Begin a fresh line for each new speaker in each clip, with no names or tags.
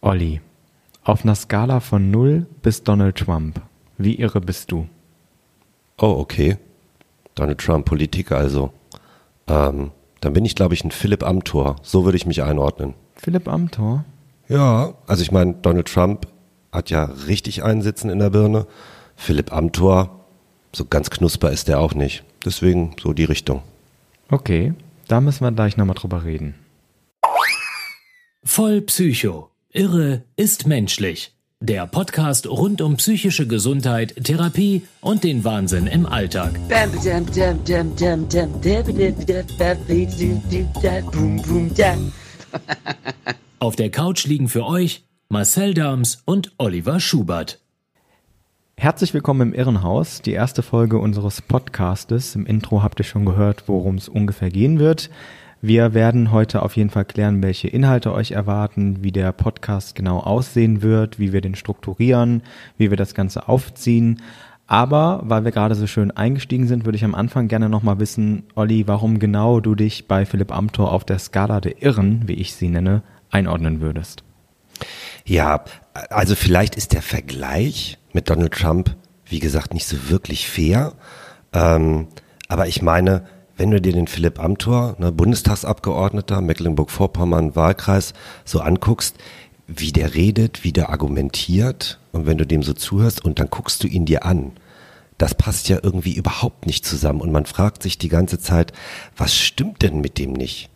Olli, auf einer Skala von 0 bis Donald Trump, wie irre bist du?
Oh, okay. Donald Trump, Politik also. Ähm, dann bin ich, glaube ich, ein Philipp Amthor. So würde ich mich einordnen.
Philipp Amthor?
Ja, also ich meine, Donald Trump hat ja richtig einen Sitzen in der Birne. Philipp Amthor, so ganz knusper ist der auch nicht. Deswegen so die Richtung.
Okay, da müssen wir gleich nochmal drüber reden.
Voll Psycho. Irre ist menschlich. Der Podcast rund um psychische Gesundheit, Therapie und den Wahnsinn im Alltag. Auf der Couch liegen für euch Marcel Dams und Oliver Schubert.
Herzlich willkommen im Irrenhaus, die erste Folge unseres Podcastes. Im Intro habt ihr schon gehört, worum es ungefähr gehen wird. Wir werden heute auf jeden Fall klären, welche Inhalte euch erwarten, wie der Podcast genau aussehen wird, wie wir den strukturieren, wie wir das Ganze aufziehen. Aber weil wir gerade so schön eingestiegen sind, würde ich am Anfang gerne nochmal wissen, Olli, warum genau du dich bei Philipp Amthor auf der Skala der Irren, wie ich sie nenne, einordnen würdest.
Ja, also vielleicht ist der Vergleich mit Donald Trump, wie gesagt, nicht so wirklich fair. Ähm, aber ich meine, wenn du dir den Philipp Amthor, ne, Bundestagsabgeordneter, Mecklenburg-Vorpommern, Wahlkreis, so anguckst, wie der redet, wie der argumentiert und wenn du dem so zuhörst und dann guckst du ihn dir an, das passt ja irgendwie überhaupt nicht zusammen und man fragt sich die ganze Zeit, was stimmt denn mit dem nicht?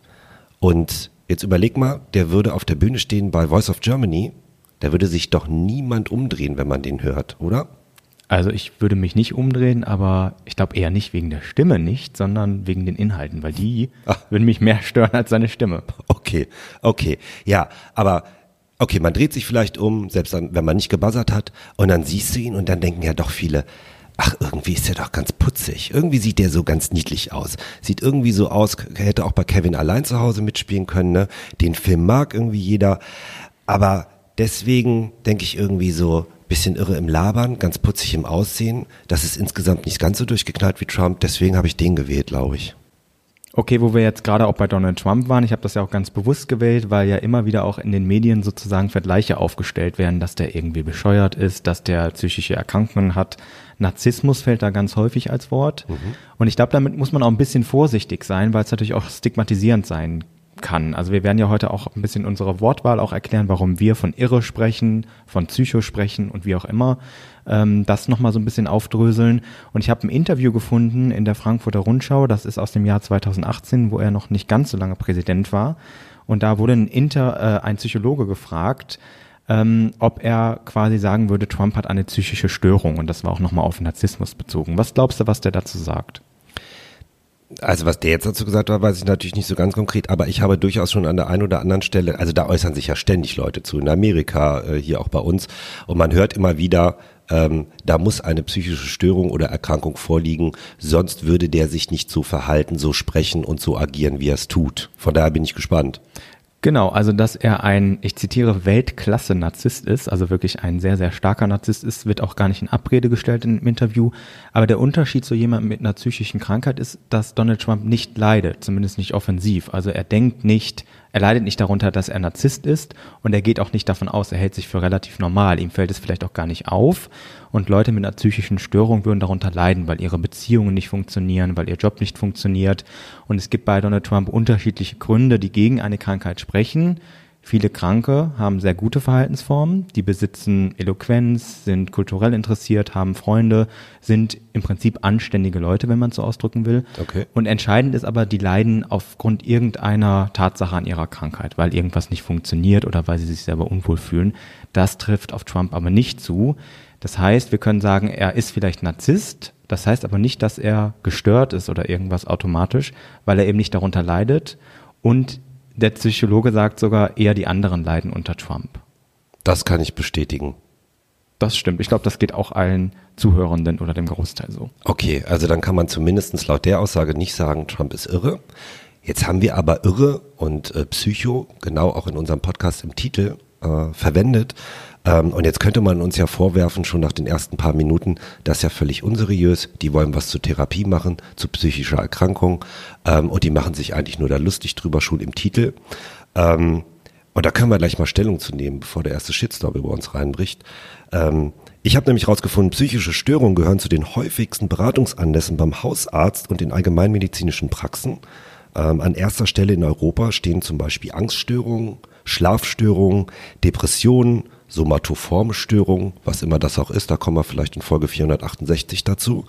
Und jetzt überleg mal, der würde auf der Bühne stehen bei Voice of Germany, da würde sich doch niemand umdrehen, wenn man den hört, oder?
Also ich würde mich nicht umdrehen, aber ich glaube eher nicht wegen der Stimme nicht, sondern wegen den Inhalten, weil die Ach. würden mich mehr stören als seine Stimme.
Okay, okay, ja, aber okay, man dreht sich vielleicht um, selbst dann, wenn man nicht gebuzzert hat, und dann siehst du ihn und dann denken ja doch viele, ach, irgendwie ist er doch ganz putzig. Irgendwie sieht der so ganz niedlich aus. Sieht irgendwie so aus, hätte auch bei Kevin allein zu Hause mitspielen können, ne? Den Film mag irgendwie jeder, aber deswegen denke ich irgendwie so, bisschen irre im Labern, ganz putzig im Aussehen. Das ist insgesamt nicht ganz so durchgeknallt wie Trump, deswegen habe ich den gewählt, glaube ich.
Okay, wo wir jetzt gerade auch bei Donald Trump waren, ich habe das ja auch ganz bewusst gewählt, weil ja immer wieder auch in den Medien sozusagen Vergleiche aufgestellt werden, dass der irgendwie bescheuert ist, dass der psychische Erkrankungen hat. Narzissmus fällt da ganz häufig als Wort. Mhm. Und ich glaube, damit muss man auch ein bisschen vorsichtig sein, weil es natürlich auch stigmatisierend sein kann. Also wir werden ja heute auch ein bisschen unsere Wortwahl auch erklären, warum wir von Irre sprechen, von Psycho sprechen und wie auch immer. Ähm, das nochmal so ein bisschen aufdröseln. Und ich habe ein Interview gefunden in der Frankfurter Rundschau, das ist aus dem Jahr 2018, wo er noch nicht ganz so lange Präsident war. Und da wurde ein, Inter, äh, ein Psychologe gefragt, ähm, ob er quasi sagen würde, Trump hat eine psychische Störung. Und das war auch nochmal auf Narzissmus bezogen. Was glaubst du, was der dazu sagt?
Also was der jetzt dazu gesagt hat, weiß ich natürlich nicht so ganz konkret, aber ich habe durchaus schon an der einen oder anderen Stelle, also da äußern sich ja ständig Leute zu, in Amerika, äh, hier auch bei uns, und man hört immer wieder, ähm, da muss eine psychische Störung oder Erkrankung vorliegen, sonst würde der sich nicht so verhalten, so sprechen und so agieren, wie er es tut. Von daher bin ich gespannt.
Genau, also dass er ein, ich zitiere, Weltklasse-Narzisst ist, also wirklich ein sehr, sehr starker Narzisst ist, wird auch gar nicht in Abrede gestellt im Interview. Aber der Unterschied zu jemandem mit einer psychischen Krankheit ist, dass Donald Trump nicht leidet, zumindest nicht offensiv. Also er denkt nicht, er leidet nicht darunter, dass er Narzisst ist und er geht auch nicht davon aus, er hält sich für relativ normal. Ihm fällt es vielleicht auch gar nicht auf. Und Leute mit einer psychischen Störung würden darunter leiden, weil ihre Beziehungen nicht funktionieren, weil ihr Job nicht funktioniert. Und es gibt bei Donald Trump unterschiedliche Gründe, die gegen eine Krankheit sprechen. Viele Kranke haben sehr gute Verhaltensformen, die besitzen Eloquenz, sind kulturell interessiert, haben Freunde, sind im Prinzip anständige Leute, wenn man es so ausdrücken will. Okay. Und entscheidend ist aber, die leiden aufgrund irgendeiner Tatsache an ihrer Krankheit, weil irgendwas nicht funktioniert oder weil sie sich selber unwohl fühlen. Das trifft auf Trump aber nicht zu. Das heißt, wir können sagen, er ist vielleicht Narzisst, das heißt aber nicht, dass er gestört ist oder irgendwas automatisch, weil er eben nicht darunter leidet und der Psychologe sagt sogar, eher die anderen leiden unter Trump.
Das kann ich bestätigen.
Das stimmt. Ich glaube, das geht auch allen Zuhörenden oder dem Großteil so.
Okay, also dann kann man zumindest laut der Aussage nicht sagen, Trump ist irre. Jetzt haben wir aber irre und äh, Psycho genau auch in unserem Podcast im Titel äh, verwendet. Ähm, und jetzt könnte man uns ja vorwerfen, schon nach den ersten paar Minuten, das ist ja völlig unseriös. Die wollen was zur Therapie machen, zu psychischer Erkrankung. Ähm, und die machen sich eigentlich nur da lustig drüber, schon im Titel. Ähm, Und da können wir gleich mal Stellung zu nehmen, bevor der erste Shitstorm über uns reinbricht. Ähm, ich habe nämlich herausgefunden, psychische Störungen gehören zu den häufigsten Beratungsanlässen beim Hausarzt und in allgemeinmedizinischen Praxen. Ähm, an erster Stelle in Europa stehen zum Beispiel Angststörungen, Schlafstörungen, Depressionen, somatoforme Störungen, was immer das auch ist, da kommen wir vielleicht in Folge 468 dazu.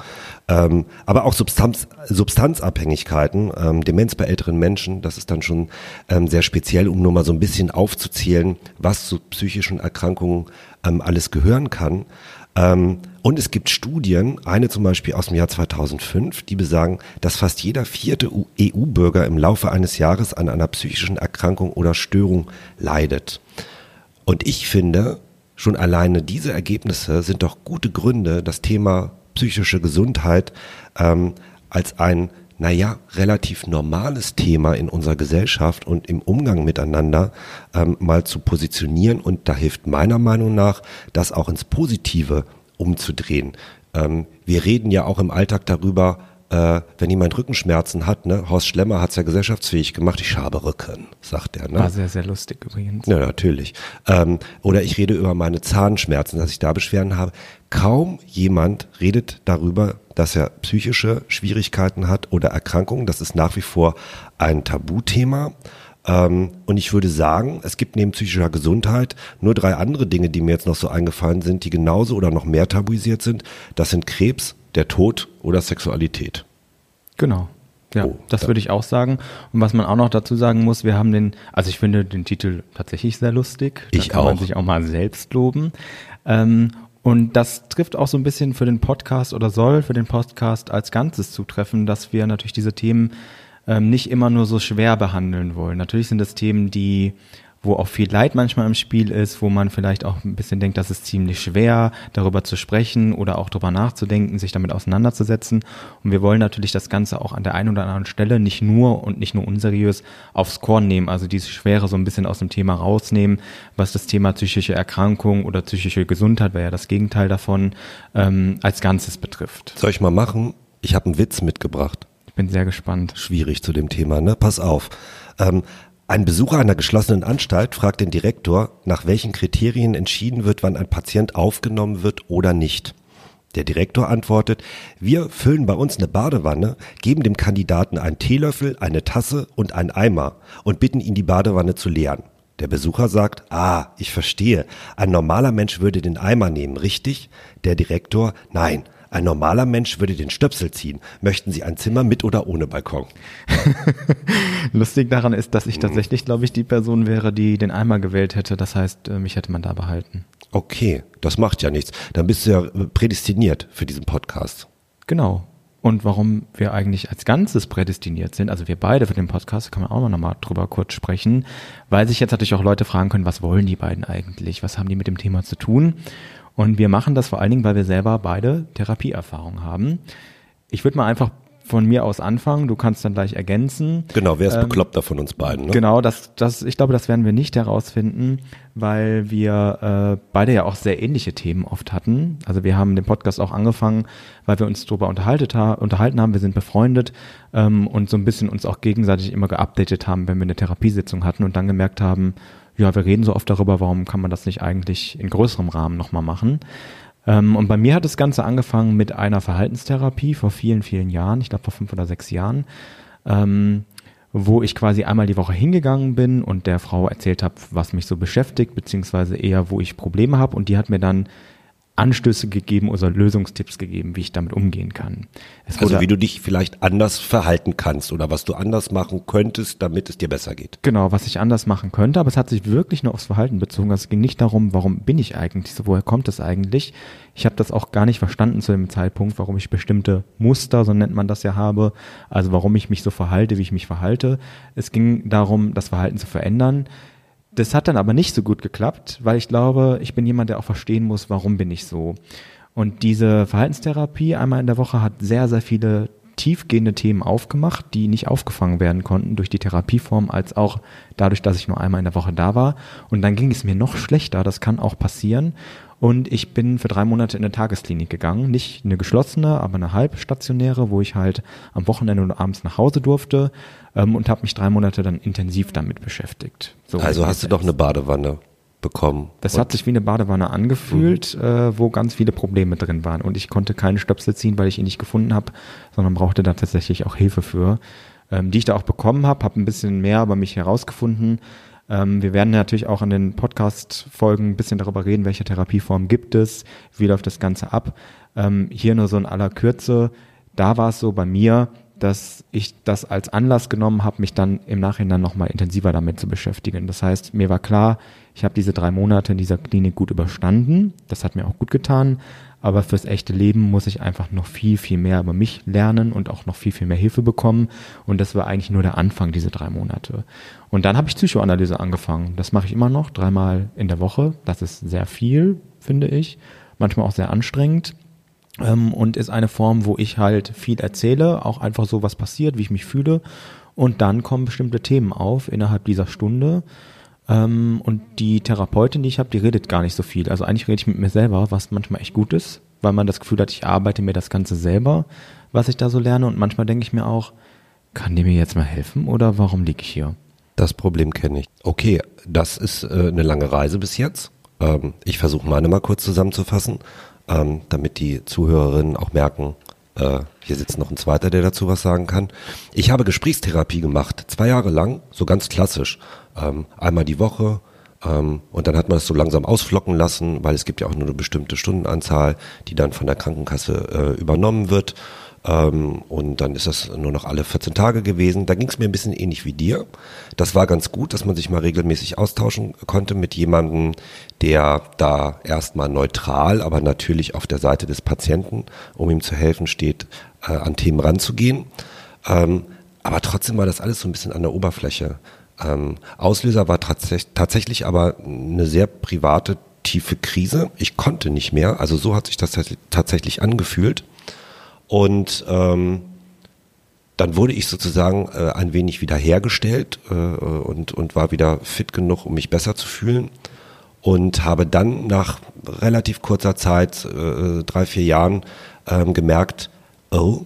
Ähm, aber auch Substanz, Substanzabhängigkeiten, ähm, Demenz bei älteren Menschen, das ist dann schon ähm, sehr speziell, um nur mal so ein bisschen aufzuzählen, was zu psychischen Erkrankungen ähm, alles gehören kann. Ähm, und es gibt Studien, eine zum Beispiel aus dem Jahr 2005, die besagen, dass fast jeder vierte EU-Bürger im Laufe eines Jahres an einer psychischen Erkrankung oder Störung leidet. Und ich finde, schon alleine diese Ergebnisse sind doch gute Gründe, das Thema psychische Gesundheit ähm, als ein, naja, relativ normales Thema in unserer Gesellschaft und im Umgang miteinander ähm, mal zu positionieren. Und da hilft meiner Meinung nach, das auch ins Positive umzudrehen. Ähm, wir reden ja auch im Alltag darüber, äh, wenn jemand Rückenschmerzen hat, ne, Horst Schlemmer hat es ja gesellschaftsfähig gemacht, ich habe Rücken, sagt er. Ne?
War sehr, sehr lustig übrigens.
Ja, natürlich. Ähm, oder ich rede über meine Zahnschmerzen, dass ich da Beschwerden habe. Kaum jemand redet darüber, dass er psychische Schwierigkeiten hat oder Erkrankungen. Das ist nach wie vor ein Tabuthema. Ähm, und ich würde sagen, es gibt neben psychischer Gesundheit nur drei andere Dinge, die mir jetzt noch so eingefallen sind, die genauso oder noch mehr tabuisiert sind. Das sind Krebs, der Tod oder Sexualität.
Genau. Ja, oh, das würde ich auch sagen. Und was man auch noch dazu sagen muss, wir haben den, also ich finde den Titel tatsächlich sehr lustig.
Da ich
kann
auch.
man sich auch mal selbst loben. Ähm, und das trifft auch so ein bisschen für den Podcast oder soll für den Podcast als Ganzes zutreffen, dass wir natürlich diese Themen ähm, nicht immer nur so schwer behandeln wollen. Natürlich sind das Themen, die wo auch viel Leid manchmal im Spiel ist, wo man vielleicht auch ein bisschen denkt, das ist ziemlich schwer, darüber zu sprechen oder auch darüber nachzudenken, sich damit auseinanderzusetzen. Und wir wollen natürlich das Ganze auch an der einen oder anderen Stelle nicht nur und nicht nur unseriös aufs Korn nehmen, also diese Schwere so ein bisschen aus dem Thema rausnehmen, was das Thema psychische Erkrankung oder psychische Gesundheit, wäre ja das Gegenteil davon, ähm, als Ganzes betrifft.
Soll ich mal machen? Ich habe einen Witz mitgebracht.
Ich bin sehr gespannt.
Schwierig zu dem Thema, ne? Pass auf. Ähm, ein Besucher einer geschlossenen Anstalt fragt den Direktor, nach welchen Kriterien entschieden wird, wann ein Patient aufgenommen wird oder nicht. Der Direktor antwortet, wir füllen bei uns eine Badewanne, geben dem Kandidaten einen Teelöffel, eine Tasse und einen Eimer und bitten ihn, die Badewanne zu leeren. Der Besucher sagt, ah, ich verstehe, ein normaler Mensch würde den Eimer nehmen, richtig? Der Direktor, nein, ein normaler Mensch würde den Stöpsel ziehen. Möchten Sie ein Zimmer mit oder ohne Balkon?
Lustig daran ist, dass ich tatsächlich, glaube ich, die Person wäre, die den Eimer gewählt hätte. Das heißt, äh, mich hätte man da behalten.
Okay, das macht ja nichts. Dann bist du ja prädestiniert für diesen Podcast.
Genau. Und warum wir eigentlich als Ganzes prädestiniert sind, also wir beide für den Podcast, kann man auch noch mal drüber kurz sprechen, weil sich jetzt natürlich auch Leute fragen können, was wollen die beiden eigentlich? Was haben die mit dem Thema zu tun? Und wir machen das vor allen Dingen, weil wir selber beide Therapieerfahrung haben. Ich würde mal einfach von mir aus anfangen, du kannst dann gleich ergänzen.
Genau, wer ist ähm, bekloppter von uns beiden? Ne?
Genau, das, das, ich glaube, das werden wir nicht herausfinden, weil wir äh, beide ja auch sehr ähnliche Themen oft hatten. Also wir haben den Podcast auch angefangen, weil wir uns darüber unterhalten, ha unterhalten haben, wir sind befreundet ähm, und so ein bisschen uns auch gegenseitig immer geupdatet haben, wenn wir eine Therapiesitzung hatten und dann gemerkt haben, ja, wir reden so oft darüber, warum kann man das nicht eigentlich in größerem Rahmen nochmal machen. Ähm, und bei mir hat das Ganze angefangen mit einer Verhaltenstherapie vor vielen, vielen Jahren, ich glaube vor fünf oder sechs Jahren, ähm, wo ich quasi einmal die Woche hingegangen bin und der Frau erzählt habe, was mich so beschäftigt, beziehungsweise eher, wo ich Probleme habe. Und die hat mir dann Anstöße gegeben oder Lösungstipps gegeben, wie ich damit umgehen kann.
Es also wie du dich vielleicht anders verhalten kannst oder was du anders machen könntest, damit es dir besser geht.
Genau, was ich anders machen könnte, aber es hat sich wirklich nur aufs Verhalten bezogen. Also es ging nicht darum, warum bin ich eigentlich so, woher kommt es eigentlich. Ich habe das auch gar nicht verstanden zu dem Zeitpunkt, warum ich bestimmte Muster, so nennt man das ja habe, also warum ich mich so verhalte, wie ich mich verhalte. Es ging darum, das Verhalten zu verändern das hat dann aber nicht so gut geklappt, weil ich glaube, ich bin jemand, der auch verstehen muss, warum bin ich so. Und diese Verhaltenstherapie einmal in der Woche hat sehr, sehr viele tiefgehende Themen aufgemacht, die nicht aufgefangen werden konnten durch die Therapieform, als auch dadurch, dass ich nur einmal in der Woche da war. Und dann ging es mir noch schlechter, das kann auch passieren. Und ich bin für drei Monate in eine Tagesklinik gegangen. Nicht eine geschlossene, aber eine halbstationäre, wo ich halt am Wochenende und abends nach Hause durfte ähm, und habe mich drei Monate dann intensiv damit beschäftigt.
So also hast du doch eine Badewanne bekommen.
Das hat sich wie eine Badewanne angefühlt, mhm. äh, wo ganz viele Probleme drin waren. Und ich konnte keine Stöpsel ziehen, weil ich ihn nicht gefunden habe, sondern brauchte da tatsächlich auch Hilfe für, ähm, die ich da auch bekommen habe, habe ein bisschen mehr über mich herausgefunden. Ähm, wir werden natürlich auch in den Podcast-Folgen ein bisschen darüber reden, welche Therapieform gibt es, wie läuft das Ganze ab. Ähm, hier nur so in aller Kürze. Da war es so bei mir, dass ich das als Anlass genommen habe, mich dann im Nachhinein nochmal intensiver damit zu beschäftigen. Das heißt, mir war klar, ich habe diese drei Monate in dieser Klinik gut überstanden. Das hat mir auch gut getan. Aber fürs echte Leben muss ich einfach noch viel, viel mehr über mich lernen und auch noch viel, viel mehr Hilfe bekommen. Und das war eigentlich nur der Anfang, diese drei Monate. Und dann habe ich Psychoanalyse angefangen. Das mache ich immer noch, dreimal in der Woche. Das ist sehr viel, finde ich. Manchmal auch sehr anstrengend ähm, und ist eine Form, wo ich halt viel erzähle, auch einfach so, was passiert, wie ich mich fühle. Und dann kommen bestimmte Themen auf innerhalb dieser Stunde. Ähm, und die Therapeutin, die ich habe, die redet gar nicht so viel. Also eigentlich rede ich mit mir selber, was manchmal echt gut ist, weil man das Gefühl hat, ich arbeite mir das Ganze selber, was ich da so lerne. Und manchmal denke ich mir auch, kann die mir jetzt mal helfen oder warum liege ich hier?
Das Problem kenne ich. Okay, das ist äh, eine lange Reise bis jetzt. Ähm, ich versuche meine mal kurz zusammenzufassen ähm, damit die Zuhörerinnen auch merken, äh, hier sitzt noch ein zweiter, der dazu was sagen kann. Ich habe Gesprächstherapie gemacht, zwei Jahre lang, so ganz klassisch. Ähm, einmal die Woche, ähm, und dann hat man es so langsam ausflocken lassen, weil es gibt ja auch nur eine bestimmte Stundenanzahl, die dann von der Krankenkasse äh, übernommen wird. Ähm, und dann ist das nur noch alle 14 Tage gewesen. Da ging es mir ein bisschen ähnlich wie dir. Das war ganz gut, dass man sich mal regelmäßig austauschen konnte mit jemandem, der da erstmal neutral, aber natürlich auf der Seite des Patienten, um ihm zu helfen steht, äh, an Themen ranzugehen. Ähm, aber trotzdem war das alles so ein bisschen an der Oberfläche. Ähm, Auslöser war tatsächlich, tatsächlich aber eine sehr private, tiefe Krise. Ich konnte nicht mehr, also so hat sich das tatsächlich angefühlt. Und ähm, dann wurde ich sozusagen äh, ein wenig wiederhergestellt äh, und, und war wieder fit genug, um mich besser zu fühlen. Und habe dann nach relativ kurzer Zeit, äh, drei, vier Jahren, ähm, gemerkt, oh,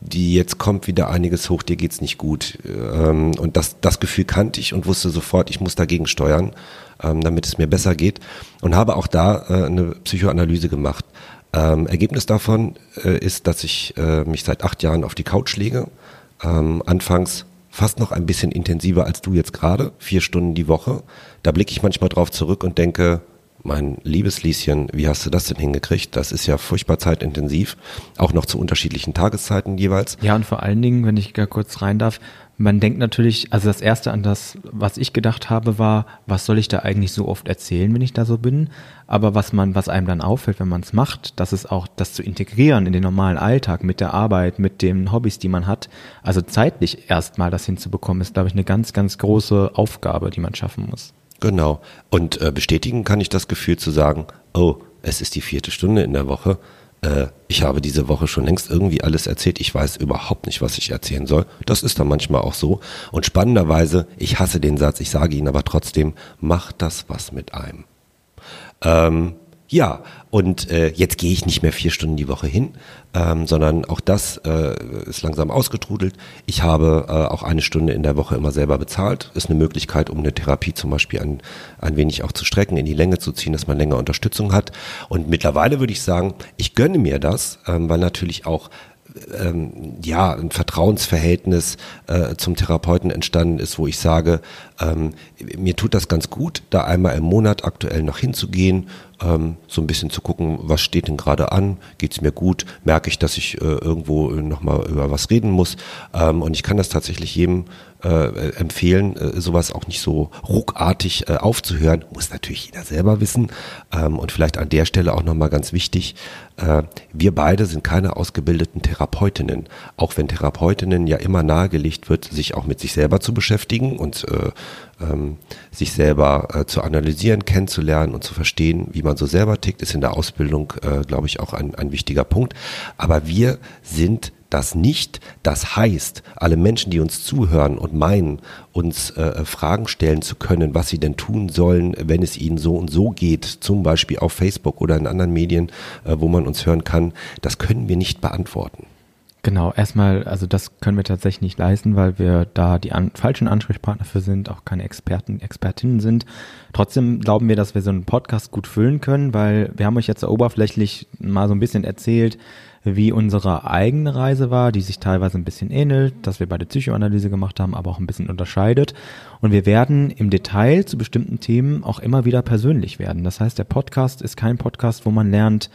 die jetzt kommt wieder einiges hoch, dir geht's nicht gut. Ähm, und das, das Gefühl kannte ich und wusste sofort, ich muss dagegen steuern, ähm, damit es mir besser geht. Und habe auch da äh, eine Psychoanalyse gemacht. Ähm, Ergebnis davon äh, ist, dass ich äh, mich seit acht Jahren auf die Couch lege. Ähm, anfangs fast noch ein bisschen intensiver als du jetzt gerade, vier Stunden die Woche. Da blicke ich manchmal drauf zurück und denke, mein liebes Lieschen, wie hast du das denn hingekriegt? Das ist ja furchtbar zeitintensiv, auch noch zu unterschiedlichen Tageszeiten jeweils.
Ja, und vor allen Dingen, wenn ich gar kurz rein darf, man denkt natürlich, also das erste an das, was ich gedacht habe, war, was soll ich da eigentlich so oft erzählen, wenn ich da so bin? Aber was man, was einem dann auffällt, wenn man es macht, das ist auch das zu integrieren in den normalen Alltag mit der Arbeit, mit den Hobbys, die man hat. Also zeitlich erstmal das hinzubekommen, ist, glaube ich, eine ganz, ganz große Aufgabe, die man schaffen muss.
Genau. Und äh, bestätigen kann ich das Gefühl zu sagen, oh, es ist die vierte Stunde in der Woche äh, ich habe diese Woche schon längst irgendwie alles erzählt, ich weiß überhaupt nicht, was ich erzählen soll. Das ist dann manchmal auch so. Und spannenderweise, ich hasse den Satz, ich sage ihn aber trotzdem, macht das was mit einem. Ähm, ja, und äh, jetzt gehe ich nicht mehr vier Stunden die Woche hin, ähm, sondern auch das äh, ist langsam ausgetrudelt. Ich habe äh, auch eine Stunde in der Woche immer selber bezahlt. Ist eine Möglichkeit, um eine Therapie zum Beispiel ein, ein wenig auch zu strecken, in die Länge zu ziehen, dass man länger Unterstützung hat. Und mittlerweile würde ich sagen, ich gönne mir das, ähm, weil natürlich auch ähm, ja ein Vertrauensverhältnis äh, zum Therapeuten entstanden ist, wo ich sage, ähm, mir tut das ganz gut, da einmal im Monat aktuell noch hinzugehen, ähm, so ein bisschen zu gucken, was steht denn gerade an, geht's mir gut, merke ich, dass ich äh, irgendwo nochmal über was reden muss. Ähm, und ich kann das tatsächlich jedem äh, empfehlen, äh, sowas auch nicht so ruckartig äh, aufzuhören. Muss natürlich jeder selber wissen. Ähm, und vielleicht an der Stelle auch nochmal ganz wichtig, äh, wir beide sind keine ausgebildeten Therapeutinnen. Auch wenn Therapeutinnen ja immer nahegelegt wird, sich auch mit sich selber zu beschäftigen und äh, ähm, sich selber äh, zu analysieren, kennenzulernen und zu verstehen, wie man so selber tickt, ist in der Ausbildung, glaube ich, auch ein, ein wichtiger Punkt. Aber wir sind das nicht. Das heißt, alle Menschen, die uns zuhören und meinen, uns äh, Fragen stellen zu können, was sie denn tun sollen, wenn es ihnen so und so geht, zum Beispiel auf Facebook oder in anderen Medien, äh, wo man uns hören kann, das können wir nicht beantworten.
Genau, erstmal, also das können wir tatsächlich nicht leisten, weil wir da die an, falschen Ansprechpartner für sind, auch keine Experten, Expertinnen sind. Trotzdem glauben wir, dass wir so einen Podcast gut füllen können, weil wir haben euch jetzt oberflächlich mal so ein bisschen erzählt, wie unsere eigene Reise war, die sich teilweise ein bisschen ähnelt, dass wir beide Psychoanalyse gemacht haben, aber auch ein bisschen unterscheidet. Und wir werden im Detail zu bestimmten Themen auch immer wieder persönlich werden. Das heißt, der Podcast ist kein Podcast, wo man lernt,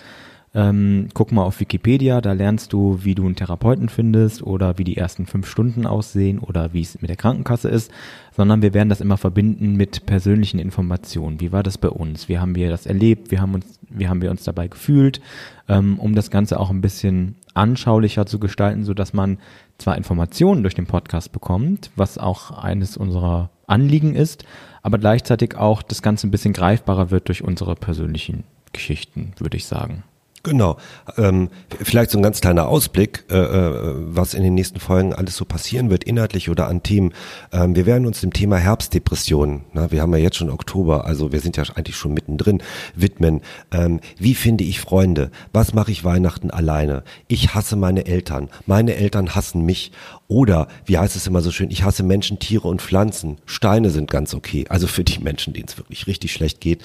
ähm, guck mal auf Wikipedia, da lernst du, wie du einen Therapeuten findest oder wie die ersten fünf Stunden aussehen oder wie es mit der Krankenkasse ist, sondern wir werden das immer verbinden mit persönlichen Informationen. Wie war das bei uns? Wie haben wir das erlebt? Wie haben uns, wie haben wir uns dabei gefühlt? Ähm, um das Ganze auch ein bisschen anschaulicher zu gestalten, so dass man zwar Informationen durch den Podcast bekommt, was auch eines unserer Anliegen ist, aber gleichzeitig auch das Ganze ein bisschen greifbarer wird durch unsere persönlichen Geschichten, würde ich sagen.
Genau. Ähm, vielleicht so ein ganz kleiner Ausblick, äh, äh, was in den nächsten Folgen alles so passieren wird, inhaltlich oder an Themen. Ähm, wir werden uns dem Thema Herbstdepression, na, wir haben ja jetzt schon Oktober, also wir sind ja eigentlich schon mittendrin, widmen. Ähm, wie finde ich Freunde? Was mache ich Weihnachten alleine? Ich hasse meine Eltern. Meine Eltern hassen mich. Oder, wie heißt es immer so schön, ich hasse Menschen, Tiere und Pflanzen. Steine sind ganz okay. Also für die Menschen, denen es wirklich richtig schlecht geht.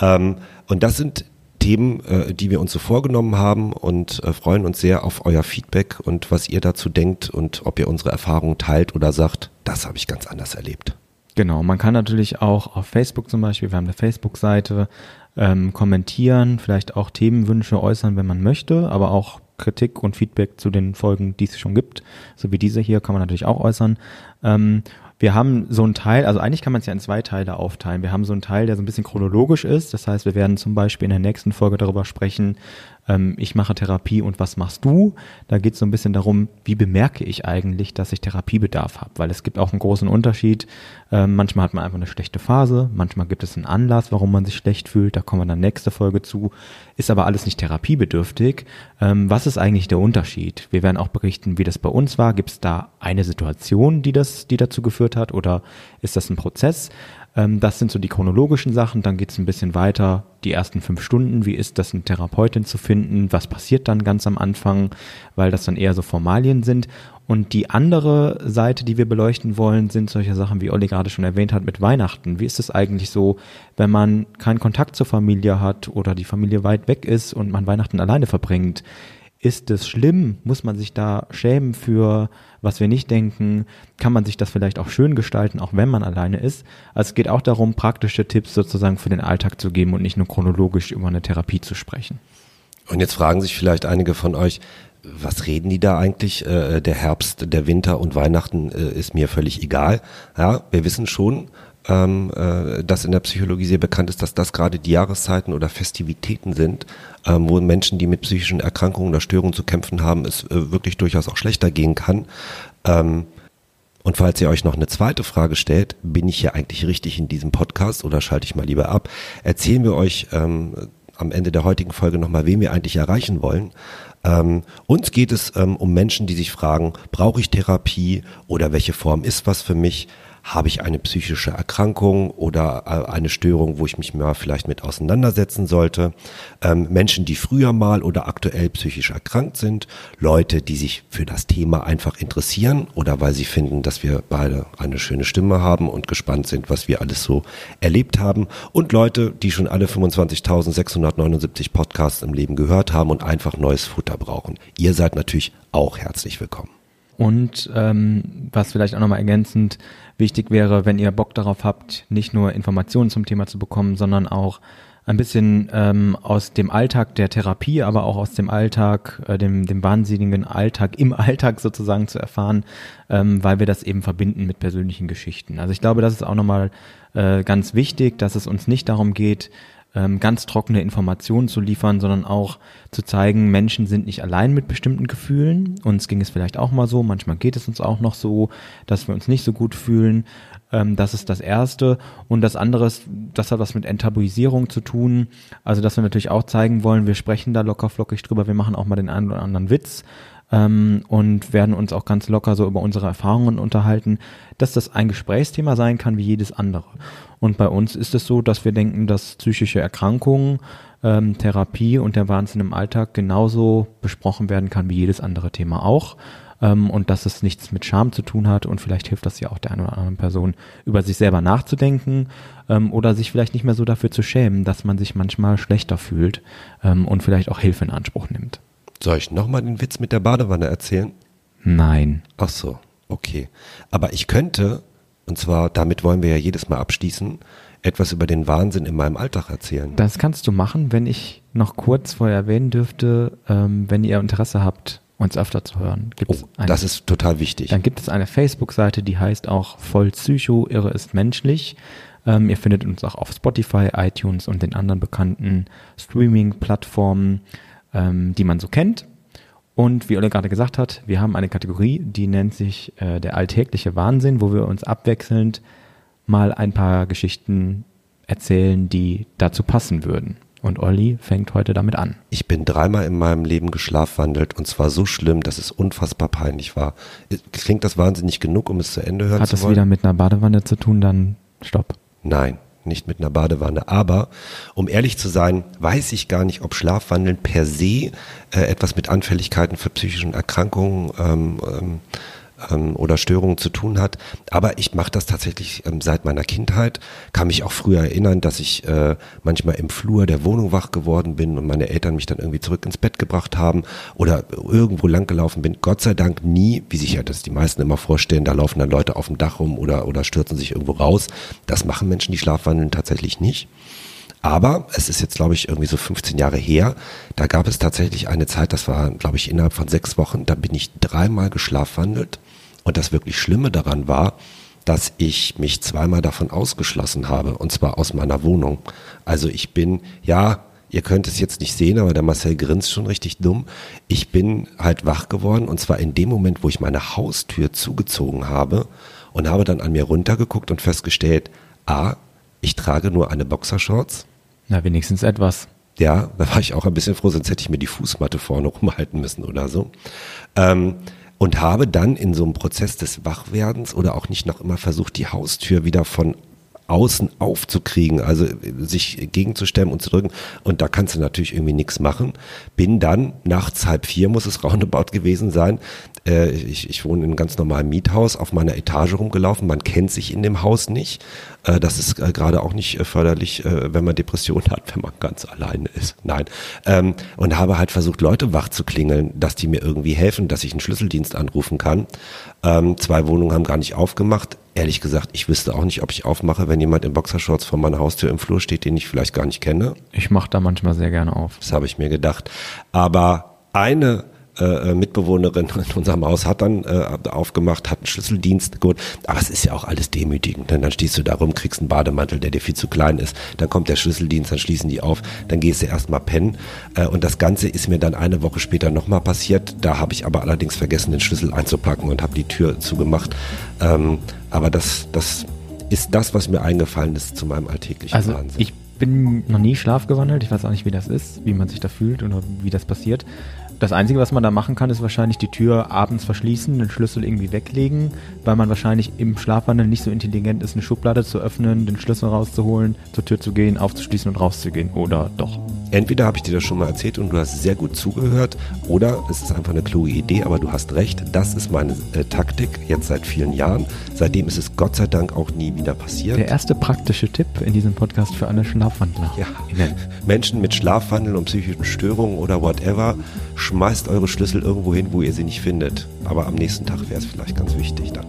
Ähm, und das sind Themen, äh, die wir uns so vorgenommen haben und äh, freuen uns sehr auf euer Feedback und was ihr dazu denkt und ob ihr unsere Erfahrungen teilt oder sagt, das habe ich ganz anders erlebt.
Genau, man kann natürlich auch auf Facebook zum Beispiel, wir haben eine Facebook-Seite, ähm, kommentieren, vielleicht auch Themenwünsche äußern, wenn man möchte, aber auch Kritik und Feedback zu den Folgen, die es schon gibt, so wie diese hier, kann man natürlich auch äußern. Ähm, wir haben so einen Teil, also eigentlich kann man es ja in zwei Teile aufteilen. Wir haben so einen Teil, der so ein bisschen chronologisch ist. Das heißt, wir werden zum Beispiel in der nächsten Folge darüber sprechen, ähm, ich mache Therapie und was machst du? Da geht es so ein bisschen darum, wie bemerke ich eigentlich, dass ich Therapiebedarf habe? Weil es gibt auch einen großen Unterschied. Ähm, manchmal hat man einfach eine schlechte Phase, manchmal gibt es einen Anlass, warum man sich schlecht fühlt. Da kommen wir dann nächste Folge zu. Ist aber alles nicht therapiebedürftig. Ähm, was ist eigentlich der Unterschied? Wir werden auch berichten, wie das bei uns war. Gibt es da eine Situation, die das, die dazu geführt hat, oder ist das ein Prozess? Ähm, das sind so die chronologischen Sachen. Dann geht es ein bisschen weiter. Die ersten fünf Stunden. Wie ist das, eine Therapeutin zu finden? Was passiert dann ganz am Anfang? Weil das dann eher so Formalien sind. Und die andere Seite, die wir beleuchten wollen, sind solche Sachen, wie Olli gerade schon erwähnt hat, mit Weihnachten. Wie ist es eigentlich so, wenn man keinen Kontakt zur Familie hat oder die Familie weit weg ist und man Weihnachten alleine verbringt? Ist es schlimm? Muss man sich da schämen für, was wir nicht denken? Kann man sich das vielleicht auch schön gestalten, auch wenn man alleine ist? Also es geht auch darum, praktische Tipps sozusagen für den Alltag zu geben und nicht nur chronologisch über eine Therapie zu sprechen.
Und jetzt fragen sich vielleicht einige von euch, was reden die da eigentlich? Äh, der Herbst, der Winter und Weihnachten äh, ist mir völlig egal. Ja, wir wissen schon, ähm, äh, dass in der Psychologie sehr bekannt ist, dass das gerade die Jahreszeiten oder Festivitäten sind, ähm, wo Menschen, die mit psychischen Erkrankungen oder Störungen zu kämpfen haben, es äh, wirklich durchaus auch schlechter gehen kann. Ähm, und falls ihr euch noch eine zweite Frage stellt, bin ich hier eigentlich richtig in diesem Podcast oder schalte ich mal lieber ab, erzählen wir euch ähm, am Ende der heutigen Folge nochmal, wen wir eigentlich erreichen wollen. Ähm, uns geht es ähm, um Menschen, die sich fragen, brauche ich Therapie oder welche Form ist was für mich? Habe ich eine psychische Erkrankung oder äh, eine Störung, wo ich mich mal vielleicht mit auseinandersetzen sollte. Ähm, Menschen, die früher mal oder aktuell psychisch erkrankt sind, Leute, die sich für das Thema einfach interessieren oder weil sie finden, dass wir beide eine schöne Stimme haben und gespannt sind, was wir alles so erlebt haben und Leute, die schon alle 25.679 Podcasts im Leben gehört haben und einfach neues Futter brauchen. Ihr seid natürlich auch herzlich willkommen.
Und ähm, was vielleicht auch nochmal ergänzend wichtig wäre, wenn ihr Bock darauf habt, nicht nur Informationen zum Thema zu bekommen, sondern auch ein bisschen ähm, aus dem Alltag der Therapie, aber auch aus dem Alltag, äh, dem, dem wahnsinnigen Alltag im Alltag sozusagen zu erfahren, ähm, weil wir das eben verbinden mit persönlichen Geschichten. Also ich glaube, das ist auch nochmal äh, ganz wichtig, dass es uns nicht darum geht, ähm, ganz trockene Informationen zu liefern, sondern auch zu zeigen, Menschen sind nicht allein mit bestimmten Gefühlen. Uns ging es vielleicht auch mal so, manchmal geht es uns auch noch so, dass wir uns nicht so gut fühlen. Ähm, das ist das Erste. Und das andere ist, das hat was mit Enttabuisierung zu tun. Also, dass wir natürlich auch zeigen wollen, wir sprechen da locker flockig drüber, wir machen auch mal den einen oder anderen Witz. Ähm, und werden uns auch ganz locker so über unsere Erfahrungen unterhalten, dass das ein Gesprächsthema sein kann wie jedes andere. Und bei uns ist es so, dass wir denken, dass psychische Erkrankungen, ähm, Therapie und der Wahnsinn im Alltag genauso besprochen werden kann wie jedes andere Thema auch. Ähm, und dass es nichts mit Scham zu tun hat und vielleicht hilft das ja auch der einen oder anderen Person, über sich selber nachzudenken ähm, oder sich vielleicht nicht mehr so dafür zu schämen, dass man sich manchmal schlechter fühlt ähm, und vielleicht auch Hilfe in Anspruch nimmt.
Soll ich nochmal den Witz mit der Badewanne erzählen?
Nein.
Ach so, okay. Aber ich könnte, und zwar damit wollen wir ja jedes Mal abschließen, etwas über den Wahnsinn in meinem Alltag erzählen.
Das kannst du machen, wenn ich noch kurz vorher erwähnen dürfte, ähm, wenn ihr Interesse habt, uns öfter zu hören.
Gibt's oh, eine, das ist total wichtig.
Dann gibt es eine Facebook-Seite, die heißt auch Voll Psycho, Irre ist menschlich. Ähm, ihr findet uns auch auf Spotify, iTunes und den anderen bekannten Streaming-Plattformen, ähm, die man so kennt. Und wie Olle gerade gesagt hat, wir haben eine Kategorie, die nennt sich äh, der alltägliche Wahnsinn, wo wir uns abwechselnd mal ein paar Geschichten erzählen, die dazu passen würden. Und Olli fängt heute damit an.
Ich bin dreimal in meinem Leben geschlafwandelt und zwar so schlimm, dass es unfassbar peinlich war. Klingt das wahnsinnig genug, um es zu Ende hören
Hat
zu wollen?
Hat es wieder mit einer Badewanne zu tun, dann stopp.
Nein, nicht mit einer Badewanne. Aber um ehrlich zu sein, weiß ich gar nicht, ob Schlafwandeln per se äh, etwas mit Anfälligkeiten für psychischen Erkrankungen ähm, ähm, ähm, oder Störungen zu tun hat. Aber ich mache das tatsächlich ähm, seit meiner Kindheit. Kann mich auch früher erinnern, dass ich äh, manchmal im Flur der Wohnung wach geworden bin und meine Eltern mich dann irgendwie zurück ins Bett gebracht haben oder irgendwo langgelaufen bin. Gott sei Dank nie, wie sich ja das die meisten immer vorstellen, da laufen dann Leute auf dem Dach rum oder, oder stürzen sich irgendwo raus. Das machen Menschen, die schlafwandeln, tatsächlich nicht. Aber es ist jetzt, glaube ich, irgendwie so 15 Jahre her. Da gab es tatsächlich eine Zeit, das war, glaube ich, innerhalb von sechs Wochen, da bin ich dreimal geschlafwandelt. Und das wirklich Schlimme daran war, dass ich mich zweimal davon ausgeschlossen habe, und zwar aus meiner Wohnung. Also ich bin, ja, ihr könnt es jetzt nicht sehen, aber der Marcel grinst schon richtig dumm. Ich bin halt wach geworden, und zwar in dem Moment, wo ich meine Haustür zugezogen habe und habe dann an mir runtergeguckt und festgestellt, a, ich trage nur eine Boxershorts.
Na, wenigstens etwas.
Ja, da war ich auch ein bisschen froh, sonst hätte ich mir die Fußmatte vorne rumhalten müssen oder so. Ähm, und habe dann in so einem Prozess des Wachwerdens oder auch nicht noch immer versucht, die Haustür wieder von außen aufzukriegen, also sich gegenzustemmen und zu drücken. Und da kannst du natürlich irgendwie nichts machen. Bin dann nachts halb vier, muss es roundabout gewesen sein. Äh, ich, ich wohne in einem ganz normalen Miethaus, auf meiner Etage rumgelaufen. Man kennt sich in dem Haus nicht. Äh, das ist äh, gerade auch nicht äh, förderlich, wenn man Depressionen hat, wenn man ganz alleine ist. Nein. Ähm, und habe halt versucht, Leute wach zu klingeln, dass die mir irgendwie helfen, dass ich einen Schlüsseldienst anrufen kann. Ähm, zwei Wohnungen haben gar nicht aufgemacht ehrlich gesagt, ich wüsste auch nicht, ob ich aufmache, wenn jemand in Boxershorts vor meiner Haustür im Flur steht, den ich vielleicht gar nicht kenne.
Ich mache da manchmal sehr gerne auf.
Das habe ich mir gedacht. Aber eine äh, Mitbewohnerin in unserem Haus hat dann äh, aufgemacht, hat einen Schlüsseldienst gut. Aber es ist ja auch alles demütigend. Denn dann stehst du da rum, kriegst einen Bademantel, der dir viel zu klein ist. Dann kommt der Schlüsseldienst, dann schließen die auf, dann gehst du erstmal pennen. Äh, und das Ganze ist mir dann eine Woche später nochmal passiert. Da habe ich aber allerdings vergessen, den Schlüssel einzupacken und habe die Tür zugemacht. Ähm, aber das, das ist das, was mir eingefallen ist zu meinem alltäglichen
also
Wahnsinn.
Ich bin noch nie schlafgewandelt. Ich weiß auch nicht, wie das ist, wie man sich da fühlt oder wie das passiert. Das Einzige, was man da machen kann, ist wahrscheinlich die Tür abends verschließen, den Schlüssel irgendwie weglegen, weil man wahrscheinlich im Schlafwandel nicht so intelligent ist, eine Schublade zu öffnen, den Schlüssel rauszuholen, zur Tür zu gehen, aufzuschließen und rauszugehen. Oder doch?
Entweder habe ich dir das schon mal erzählt und du hast sehr gut zugehört, oder es ist einfach eine kluge Idee, aber du hast recht, das ist meine äh, Taktik jetzt seit vielen Jahren. Seitdem ist es Gott sei Dank auch nie wieder passiert.
Der erste praktische Tipp in diesem Podcast für alle Schlafwandler.
Ja. Menschen mit Schlafwandeln und psychischen Störungen oder whatever schmeißt eure Schlüssel irgendwo hin, wo ihr sie nicht findet. Aber am nächsten Tag wäre es vielleicht ganz wichtig dann.